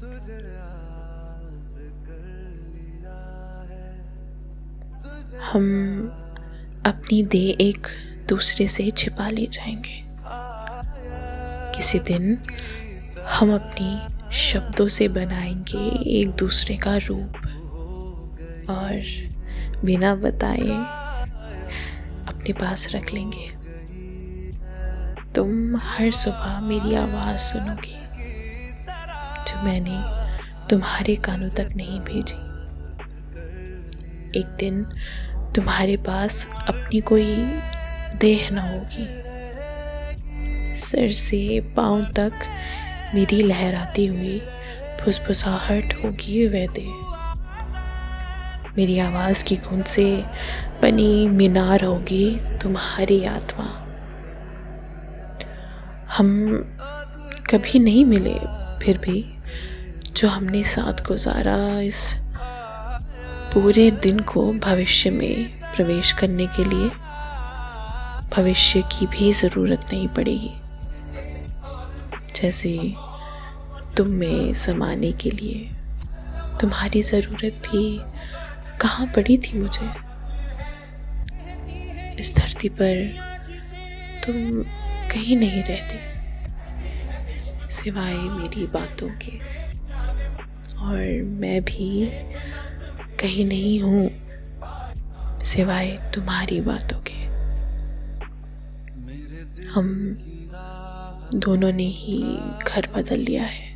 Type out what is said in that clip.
हम अपनी दे एक दूसरे से छिपा ले जाएँगे। किसी दिन हम अपनी शब्दों से बनाएँगे एक दूसरे का रूप और बिना बताए अपने पास रख लेंगे। तुम हर सुबह मेरी आवाज़ सुनोगे। जो मैंने तुम्हारे कानों तक नहीं भेजी। एक दिन तुम्हारे पास अपनी कोई देह न होगी। सिर से पाँव तक मेरी लहराती हुई फुसफुसाहट होगी वह देह। मेरी आवाज़ की गूंज से बनी मीनार होगी तुम्हारी आत्मा। हम कभी नहीं मिले फिर भी। जो हमने साथ गुजारा इस पूरे दिन को भविष्य में प्रवेश करने के लिए, भविष्य की भी ज़रूरत नहीं पड़ेगी। जैसे तुम में समाने के लिए। तुम्हारी ज़रूरत भी कहाँ पड़ी थी मुझे? इस धरती पर तुम कहीं नहीं रहती, सिवाय मेरी बातों के। और मैं भी कहीं नहीं हूँ सिवाय तुम्हारी बातों के। हम दोनों ने ही घर बदल लिया है।